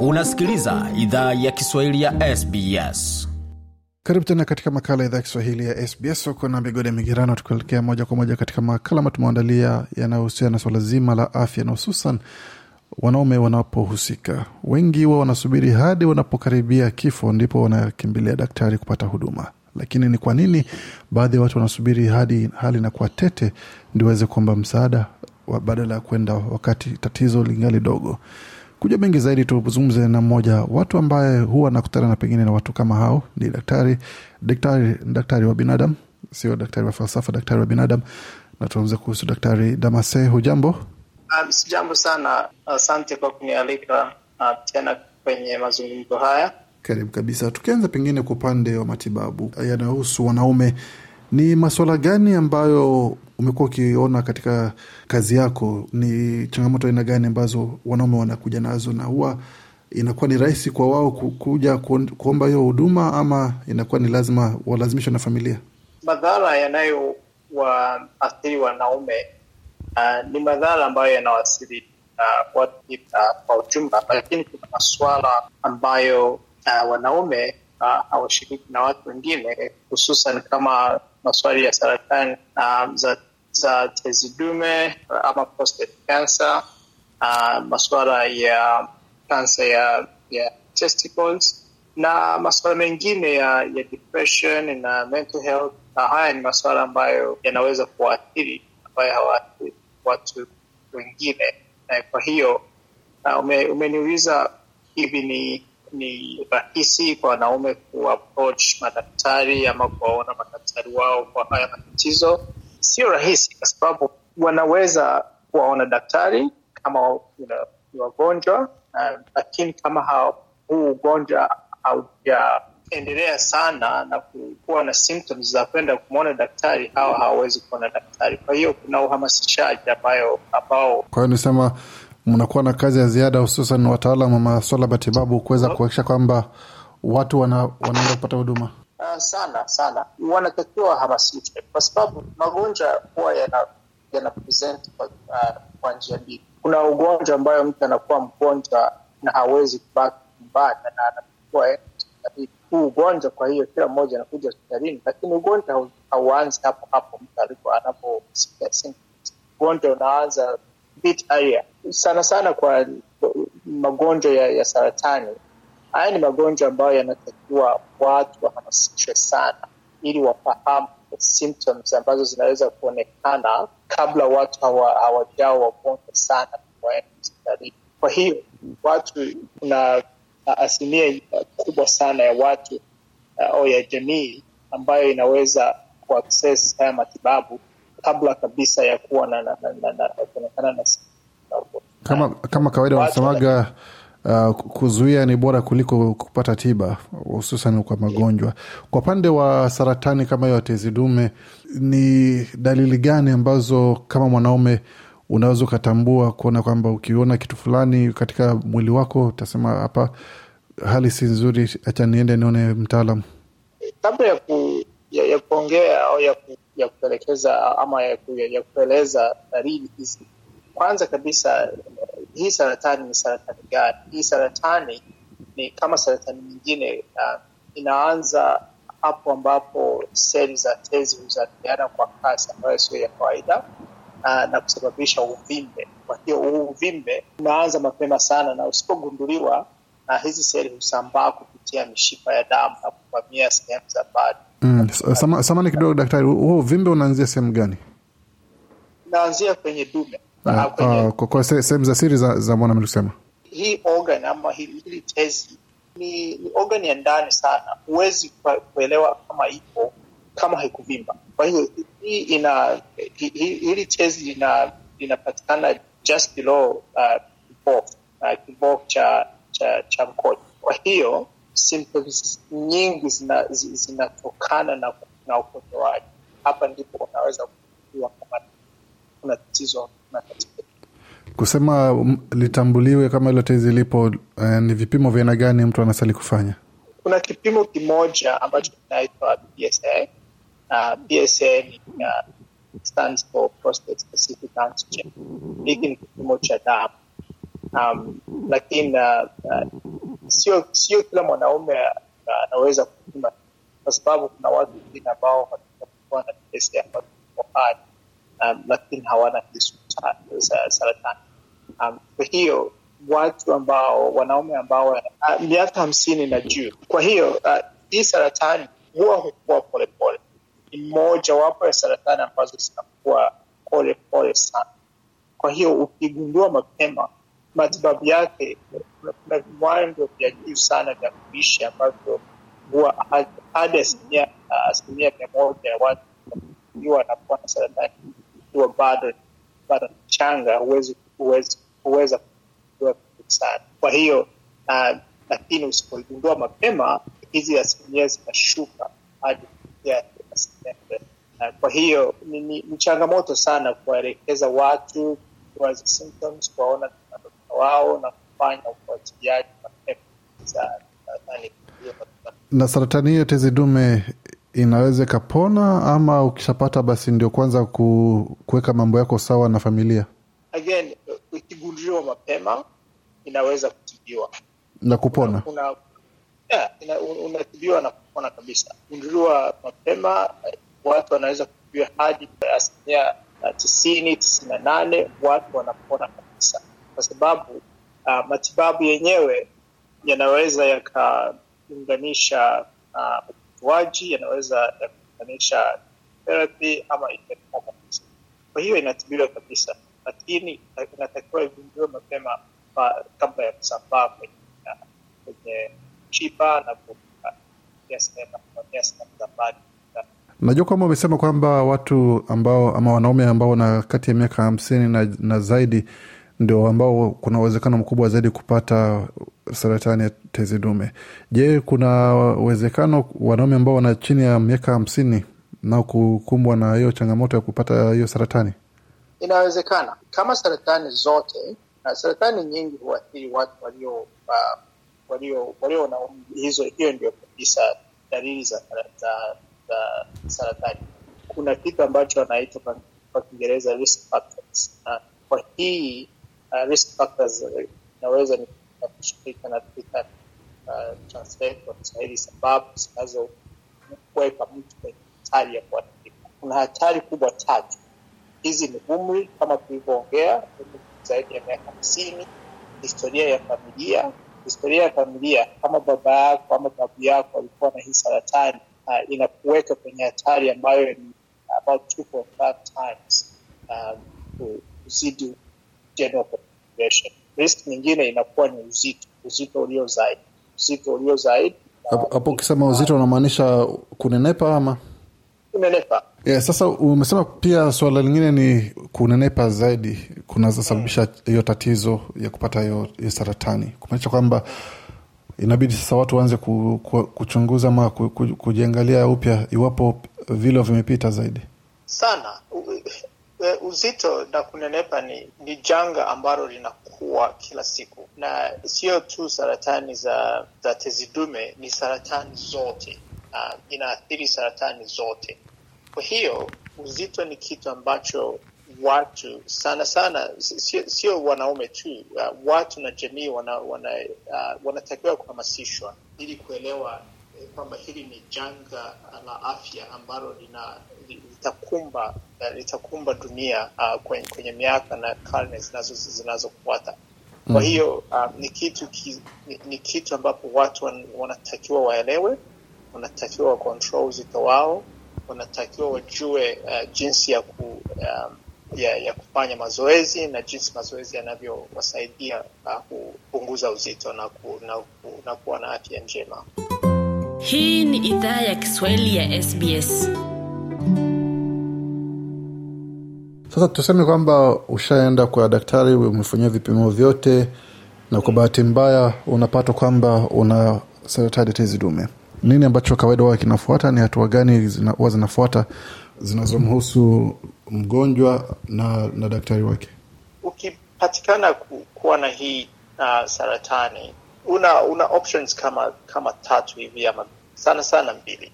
Unasikiliza idhaa ya Kiswahili ya SBS. Karibu tena katika makala idhaa ya Kiswahili ya SBS. Uko na migode migirano, tukielekea moja kwa moja katika makala ambayo tumeandalia yanayohusiana na swala zima la afya na hususan wanaume wanapohusika. Wengi huwa wanasubiri hadi wanapokaribia kifo ndipo wanakimbilia daktari kupata huduma. Lakini ni kwa nini baadhi ya watu wanasubiri hadi hali inakuwa tete ndio waweze kuomba msaada badala ya kwenda wakati tatizo lingali dogo? Kuja mengi zaidi, tuzungumze na mmoja watu ambaye huwa nakutana na pengine na watu kama hao. Ni daktari daktari daktari wa binadamu, sio daktari wa falsafa, daktari wa binadamu, na tuanze kuhusu Daktari Damase. Hujambo? Um, sijambo sana, asante kwa kunialika uh, tena kwenye mazungumzo haya. Karibu kabisa. Tukianza pengine kwa upande wa matibabu yanayohusu wanaume, ni masuala gani ambayo umekuwa ukiona katika kazi yako? Ni changamoto aina gani ambazo wanaume wanakuja nazo, na huwa inakuwa ni rahisi kwa wao kuja kuomba hiyo huduma, ama inakuwa ni lazima walazimishwa na familia? Madhara yanayowaathiri wanaume uh, ni madhara ambayo yanawasili uh, watu uh, kwa ujumla, lakini kuna masuala ambayo uh, wanaume uh, na watu wengine, hususan kama maswali ya saratani uh, za, za tezi dume uh, ama prostate cancer uh, masuala ya kansa ya, ya testicles na masuala mengine ya, ya depression na mental health. Na haya ni masuala ambayo yanaweza kuwaathiri ambayo hawaathiri watu wengine. Na kwa hiyo uh, ume, umeniuliza hivi ni ni rahisi kwa wanaume kuapproach madaktari ama kuwaona madaktari wao kwa haya matatizo? Sio rahisi, kwa sababu wanaweza kuwaona daktari kama you know, ni wagonjwa uh, lakini kama hao- huu ugonjwa haujaendelea sana na kuwa na symptoms za kwenda kumwona daktari, hawa hawawezi kuona daktari. Kwa hiyo kuna uhamasishaji ambayo ambao Kwa hiyo nisema mnakuwa na kazi ya ziada, hususan wataalam wa masuala matibabu kuweza kuhakikisha kwamba watu wana, wanaenda kupata huduma. Uh, sana sana wanatakiwa wahamasishwe kwa sababu magonjwa huwa yana, kwa, uh, kwa njia mbili. Kuna ugonjwa ambayo mtu anakuwa mgonjwa na hawezi kubaki nyumbani na anakuwa. Huu ugonjwa, kwa hiyo kila mmoja anakuja hospitalini, lakini ugonjwa hauanzi hapo hapo mtu alipo anapo. Ugonjwa unaanza bit area sana sana kwa magonjwa ya, ya saratani haya ni magonjwa ambayo yanatakiwa watu wahamasishwe sana ili wafahamu symptoms ambazo zinaweza kuonekana kabla watu hawajao wagonjwa sana waende hospitalini. Kwa hiyo watu, kuna asilimia kubwa sana ya watu uh, au ya jamii ambayo inaweza kuaccess haya matibabu kabla kabisa ya kuwa na, na, na, na, na, na, na Kama, kama kawaida wanasemaga uh, kuzuia ni bora kuliko kupata tiba, hususan kwa magonjwa. Kwa upande wa saratani kama hiyo ya tezi dume, ni dalili gani ambazo kama mwanaume unaweza ukatambua kuona kwamba ukiona kitu fulani katika mwili wako utasema hapa hali si nzuri, hacha niende nione mtaalam? kabla ya, ku, ya, ya kuongea au ya, ku, ya kupelekeza ama ya, ku, ya kueleza dalili hizi, kwanza kabisa hii saratani ni saratani gani? Hii saratani ni kama saratani nyingine uh, inaanza hapo ambapo seli za tezi huzaliana kwa kasi ambayo sio ya kawaida uh, na kusababisha uvimbe. Kwa hiyo huu uvimbe unaanza mapema sana, na usipogunduliwa na hizi seli husambaa kupitia mishipa ya damu na kuvamia sehemu za badi. Mm, samani kidogo daktari, huo uvimbe unaanzia sehemu gani? Unaanzia kwenye dume Uh, kwa, sehemu za siri za, za mwanamke kusema hii organ ama hili, tezi ni, ni organ ya ndani sana, huwezi kuelewa kama ipo kama haikuvimba. Kwa hiyo hii ina hi- hi- hili tezi ina linapatikana just below uh, kibofu uh, cha cha cha mkojo. Kwa hiyo symptoms nyingi zina- zinatokana na na ukojoaji. Hapa ndipo unaweza kujua kama kuna tatizo kusema litambuliwe kama hilo tezi lipo. Eh, ni vipimo vya aina gani mtu anastali kufanya? kuna kipimo kimoja ambacho kinaitwa PSA. Uh, PSA ni uh, stands for prostate specific antigen. Hiki ni kipimo cha damu um, lakini uh, uh, sio kila mwanaume anaweza kupima, kwa sababu kuna watu wengine ambao wanaa na ambazo hadi um, lakini hawana kisu cha saratani. Um, kwa hiyo watu ambao wanaume ambao uh, miaka hamsini na juu. Kwa hiyo uh, hii saratani huwa hukua polepole, ni mojawapo ya saratani ambazo zinakuwa polepole sana. Kwa hiyo ukigundua mapema, matibabu yake kuna viwango vya juu sana vya kuishi ambavyo huwa hadi asilimia asilimia mia moja ya watu wanakuwa na saratani ikiwa bado bado mchanga huweza sana. Kwa hiyo uh, lakini usipoigundua mapema hizi asilimia zinashuka hadi kwa hiyo ni, ni, ni changamoto sana kuwaelekeza watu kuwaza symptoms kuwaona wao na kufanya ufuatiliaji mapema na saratani hiyo tezi dume inaweza ikapona ama ukishapata basi ndio kwanza kuweka mambo yako sawa na familia? Again ikigunduliwa mapema inaweza kutibiwa. Na kupona? Una, yeah, ina, unatibiwa na kupona kabisa. Gunduliwa mapema watu wanaweza kutibiwa hadi asilimia tisini tisini na nane watu wanapona kabisa. Kwa sababu uh, matibabu yenyewe yanaweza yakaunganisha uh, upasuaji yanaweza yakaunganisha therapy ama kabisa. Kwa hiyo inatibiwa kabisa, lakini inatakiwa igunduliwe mapema kabla ya kusambaa kwenye, chipa na Najua kwamba umesema kwamba watu ambao ama wanaume ambao na kati ya miaka hamsini na, na zaidi ndio ambao kuna uwezekano mkubwa zaidi kupata saratani ya tezi dume. Je, kuna uwezekano wanaume ambao wana chini ya miaka hamsini nao kukumbwa na hiyo changamoto ya kupata hiyo saratani? Inawezekana kama saratani zote, na saratani nyingi huathiri watu walio uh, walio walio na hizo. Hiyo ndio kabisa dalili za, za, za saratani. Kuna kitu ambacho anaitwa kwa Kiingereza risk factors, na kwa hii uh, risk factors inaweza ni kushirika na Twitter uh, Kiswahili, sababu zinazoweka mtu kwenye hatari ya kuathirika. Kuna hatari kubwa tatu. Hizi ni umri, kama tulivyoongea, zaidi ya miaka hamsini, historia ya familia. Historia ya familia, kama baba yako ama babu yako alikuwa na hii saratani, uh, inakuweka kwenye hatari ambayo ni about 2.5 times um, kuzidi general population. Risk nyingine inakuwa ni uzito, uzito ulio zaidi, uzito ulio zaidi. Hapo ukisema uzito unamaanisha kunenepa ama kunenepa? Yeah, sasa umesema pia suala lingine ni kunenepa zaidi kunaweza sababisha hiyo tatizo ya kupata hiyo saratani, kumaanisha kwamba inabidi sasa watu waanze ku, ku, kuchunguza ama ku, ku, kujiangalia upya iwapo vilo vimepita zaidi sana. Uzito na kunenepa ni, ni janga ambalo linakuwa kila siku, na sio tu saratani za, za tezi dume, ni saratani zote. Uh, inaathiri saratani zote. Kwa hiyo uzito ni kitu ambacho watu sana sana, sio, sio wanaume tu, uh, watu na jamii wana, wana, uh, wanatakiwa kuhamasishwa ili kuelewa kwamba hili ni janga la afya ambalo lina litakumba litakumba dunia uh, kwenye, kwenye miaka na karne zinazofuata zinazo kwa hiyo uh, ni kitu ki, ni, ni kitu ambapo watu wan, wanatakiwa waelewe, wanatakiwa wakontrol uzito wao, wanatakiwa wajue uh, jinsi ya, ku, um, ya, ya kufanya mazoezi na jinsi mazoezi yanavyowasaidia uh, kupunguza uzito na, ku, na, ku, na kuwa na afya njema. Hii ni idhaa ya Kiswahili ya SBS. Sasa tuseme kwamba ushaenda kwa daktari, umefanyia vipimo vyote, na kwa bahati mbaya unapatwa kwamba una saratani tezi dume. Nini ambacho kawaida huwa kinafuata? Ni hatua gani huwa zinafuata zinazomhusu mgonjwa na, na daktari wake? Ukipatikana ku, kuwa na hii uh, saratani una una options kama kama tatu hivi ama sana sana mbili.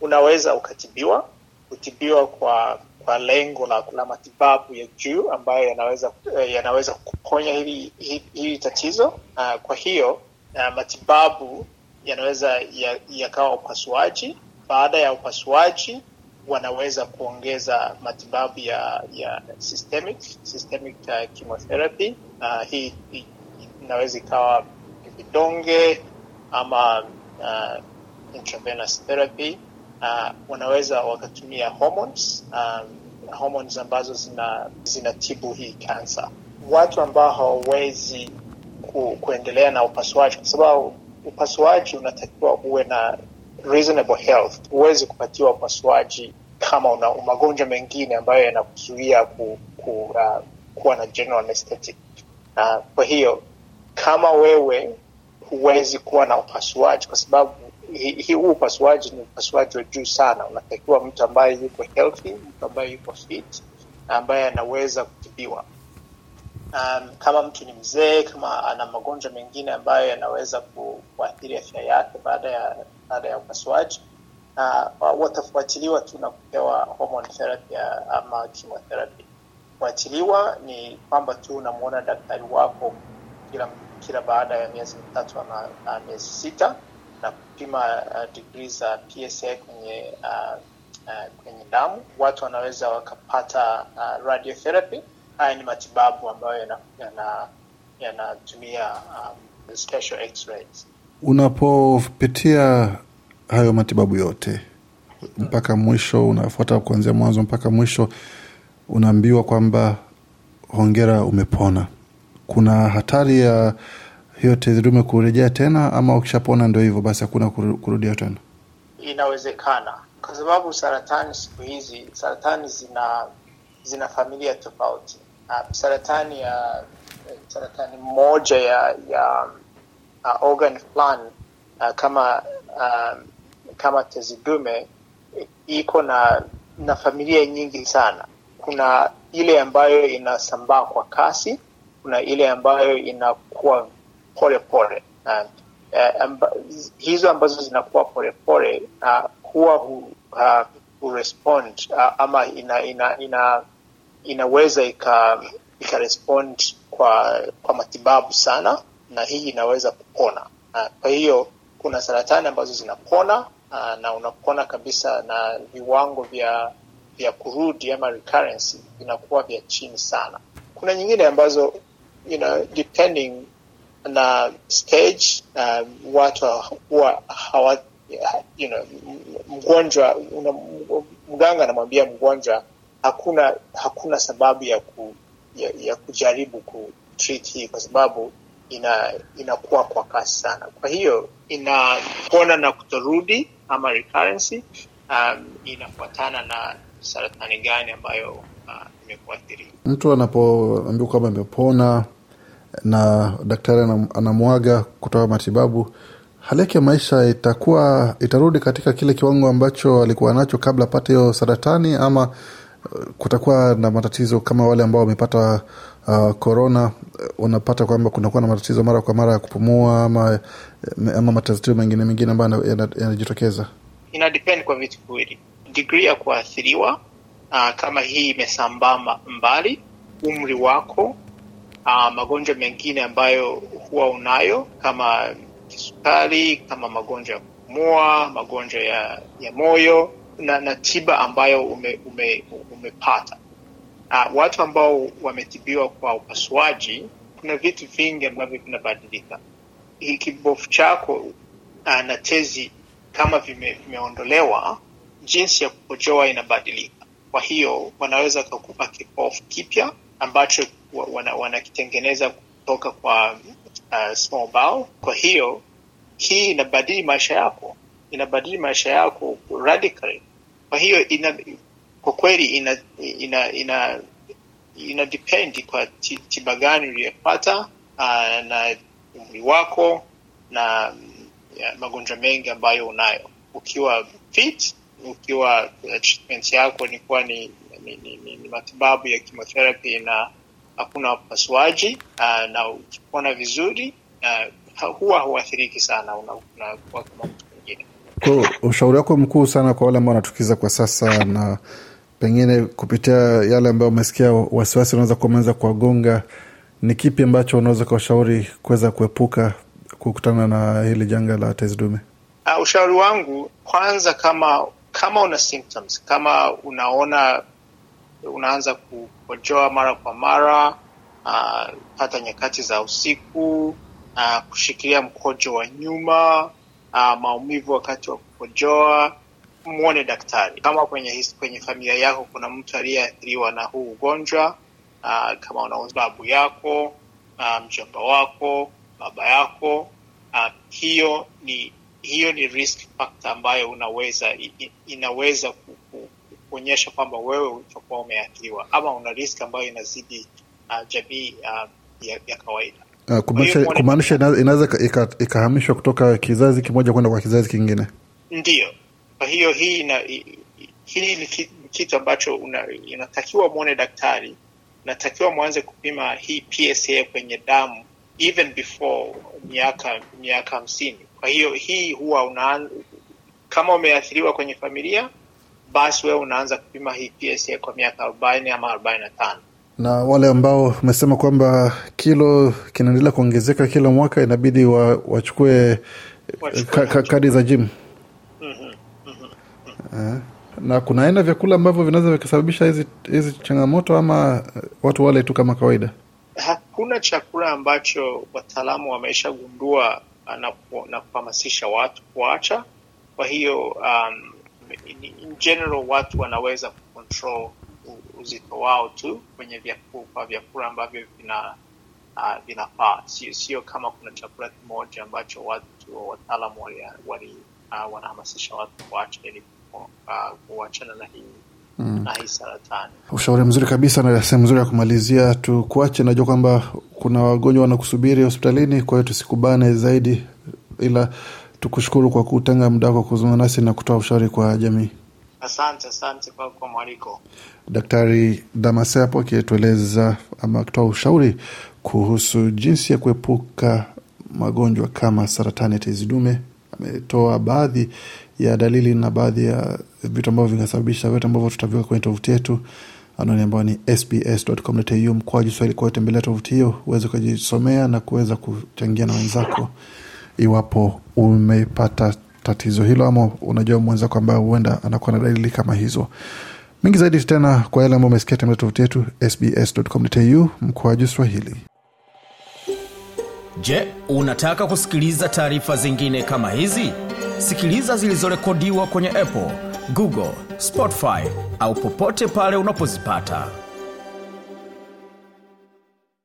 Unaweza ukatibiwa, kutibiwa kwa kwa lengo la, la matibabu ya juu ambayo yanaweza yanaweza kuponya hili, hili, hili tatizo. Uh, kwa hiyo uh, matibabu yanaweza yakawa ya upasuaji. Baada ya upasuaji wanaweza kuongeza matibabu ya ya systemic, systemic uh, chemotherapy uh, hii, hii inaweza ikawa vidonge ama uh, intravenous therapy uh, wanaweza wakatumia hormones um, hormones ambazo zina zinatibu hii kansa. Watu ambao hawawezi ku, kuendelea na upasuaji, kwa sababu upasuaji unatakiwa uwe na reasonable health. Huwezi kupatiwa upasuaji kama una magonjwa mengine ambayo yanakuzuia ku, ku, uh, kuwa na general anesthetic. Uh, kwa hiyo kama wewe huwezi kuwa na upasuaji kwa sababu hii huu upasuaji ni upasuaji wa juu sana. Unatakiwa mtu ambaye yuko healthy, mtu ambaye yuko fit, ambaye anaweza kutibiwa. Um, kama mtu ni mzee, kama ana magonjwa mengine ambayo yanaweza kuathiri afya yake baada ya baada ya upasuaji uh, watafuatiliwa tu na kupewa hormone therapy ama chemotherapy. Kufuatiliwa ni kwamba tu unamwona daktari wako kila kila baada ya miezi mitatu ama miezi sita na kupima uh, degree za PSA kwenye uh, uh, kwenye damu. Watu wanaweza wakapata uh, radiotherapy. Haya ni matibabu ambayo yanatumia yana, um, special x-rays. Unapopitia hayo matibabu yote mpaka mwisho, unafuata kuanzia mwanzo mpaka mwisho, unaambiwa kwamba hongera, umepona. Kuna hatari ya hiyo zidume kurejea tena, ama ukishapona ndio hivyo basi, hakuna kurudia tena? Inawezekana kwa sababu saratani siku hizi, saratani zina zina familia tofauti. Uh, saratani ya saratani moja ya ya uh, organ fulani uh, kama uh, kama tezi dume iko na na familia nyingi sana. Kuna ile ambayo inasambaa kwa kasi, kuna ile ambayo inakuwa pole pole uh, amba, hizo ambazo zinakuwa polepole pole uh, huwa hu, uh, hurespond uh, ama ina, ina, ina, inaweza ika, ika kwa kwa matibabu sana, na hii inaweza kupona uh, kwa hiyo kuna saratani ambazo zinapona uh, na unapona kabisa na viwango vya vya kurudi ama recurrence vinakuwa vya chini sana. Kuna nyingine ambazo you know, depending na stage na watu huwa hawa you know, mgonjwa mganga anamwambia mgonjwa hakuna hakuna sababu ya, ku, ya, ya kujaribu ku hii kwa sababu ina inakuwa kwa kasi sana. Kwa hiyo inapona na kutorudi ama recurrency. um, inafuatana na saratani gani ambayo uh, imekuathiri. Mtu anapoambiwa kwamba imepona na daktari anamwaga kutoa matibabu, hali yake ya maisha itakuwa itarudi katika kile kiwango ambacho alikuwa nacho kabla apate hiyo saratani, ama kutakuwa na matatizo kama wale ambao wamepata korona. Uh, unapata kwamba kunakuwa na matatizo mara kwa mara ya kupumua ama, ama matatizo mengine mengine ambayo yanajitokeza. Ina depend kwa vitu viwili, degree ya kuathiriwa. Uh, kama hii imesambaa mbali, umri wako Uh, magonjwa mengine ambayo huwa unayo kama kisukari, kama magonjwa ya kupumua, magonjwa ya, ya moyo na, na tiba ambayo ume, ume, umepata. Uh, watu ambao wametibiwa kwa upasuaji, kuna vitu vingi ambavyo vinabadilika. Hii kibofu chako uh, na tezi kama vime, vimeondolewa, jinsi ya kukojoa inabadilika. Kwa hiyo wanaweza kukupa kibofu kipya ambacho wanakitengeneza wana kutoka kwa uh, small bowel. Kwa hiyo hii inabadili maisha yako, inabadili maisha yako radically. Kwa hiyo ina, kwa kweli ina ina ina, ina depend kwa tiba gani uliyopata uh, na umri wako na magonjwa mengi ambayo unayo. Ukiwa fit, ukiwa uh, treatment yako ni kuwa ni, ni, ni, ni, ni matibabu ya chemotherapy na hakuna upasuaji uh, na ukipona vizuri na huwa huathiriki sana, unakuwa kama mtu mwingine. Kwa ushauri wako mkuu sana kwa wale ambao wanatukiza kwa sasa, na pengine kupitia yale ambayo umesikia wasiwasi unaweza kuwa umeanza kuwagonga, ni kipi ambacho unaweza kuwashauri kuweza kuepuka kukutana na hili janga la tezi dume? Uh, ushauri wangu kwanza, kama kama una symptoms, kama unaona unaanza kukojoa mara kwa mara uh, hata nyakati za usiku uh, kushikilia mkojo wa nyuma uh, maumivu wakati wa kukojoa, mwone daktari. Kama kwenye kwenye familia yako kuna mtu aliyeathiriwa na huu ugonjwa uh, kama una babu yako uh, mjomba wako, baba yako uh, hiyo ni hiyo ni risk factor ambayo unaweza inaweza kuonyesha kwamba wewe utakuwa umeathiriwa ama una risk ambayo inazidi uh, jamii uh, ya, ya kawaida. Uh, kumaanisha inaweza ikahamishwa kutoka kizazi kimoja kwenda kwa kizazi kingine. Ndiyo, kwa hiyo hii ina, hii ni kitu ambacho inatakiwa mwone daktari, natakiwa mwanze kupima hii PSA kwenye damu even before miaka miaka hamsini. Kwa hiyo hii huwa una, kama umeathiriwa kwenye familia, basi wewe unaanza kupima hii PSA kwa miaka arobaini ama arobaini na tano na wale ambao umesema kwamba kilo kinaendelea kuongezeka kila mwaka inabidi wa, wachukue ka, ka, kadi za gym mm-hmm. Mm-hmm. Na kuna aina vyakula ambavyo vinaweza vikasababisha hizi hizi changamoto ama watu wale tu kama kawaida hakuna chakula ambacho wataalamu wameshagundua na kuhamasisha watu kuacha kwa hiyo um, in, in general watu wanaweza kucontrol uzito wao tu kwenye vyakula kwa vyakula ambavyo vina uh, vinafaa sio, sio kama kuna chakula kimoja ambacho watu wataalamu wali, wali uh, wanahamasisha watu kuacha ili uh, kuachana na hii Mm. na hii saratani. Ushauri mzuri kabisa na sehemu nzuri ya kumalizia. Tukuache, najua kwamba kuna wagonjwa wanakusubiri hospitalini, kwa hiyo tusikubane zaidi, ila tukushukuru kwa kutenga muda wako kuzungumza nasi na kutoa ushauri kwa jamii. Asante, asante kwa, kwa mwaliko. Daktari Damase hapo akitueleza ama akitoa ushauri kuhusu jinsi ya kuepuka magonjwa kama saratani ya tezi dume. Ametoa baadhi ya dalili na baadhi ya vitu ambavyo vinasababisha, vyote ambavyo tutaviweka kwenye tovuti yetu anwani ambayo ni sbs.com.au mkwaju Swahili. Kwa tembelea tovuti hiyo uweze ukajisomea na kuweza kuchangia na wenzako iwapo umepata tatizo hilo ama unajua mwenzako ambaye huenda anakuwa na dalili kama hizo. Mingi zaidi tena kwa yale ambayo umesikia, tembelea tovuti yetu sbs.com.au mkoaju Swahili. Je, unataka kusikiliza taarifa zingine kama hizi? Sikiliza zilizorekodiwa kwenye Apple, Google, Spotify au popote pale unapozipata.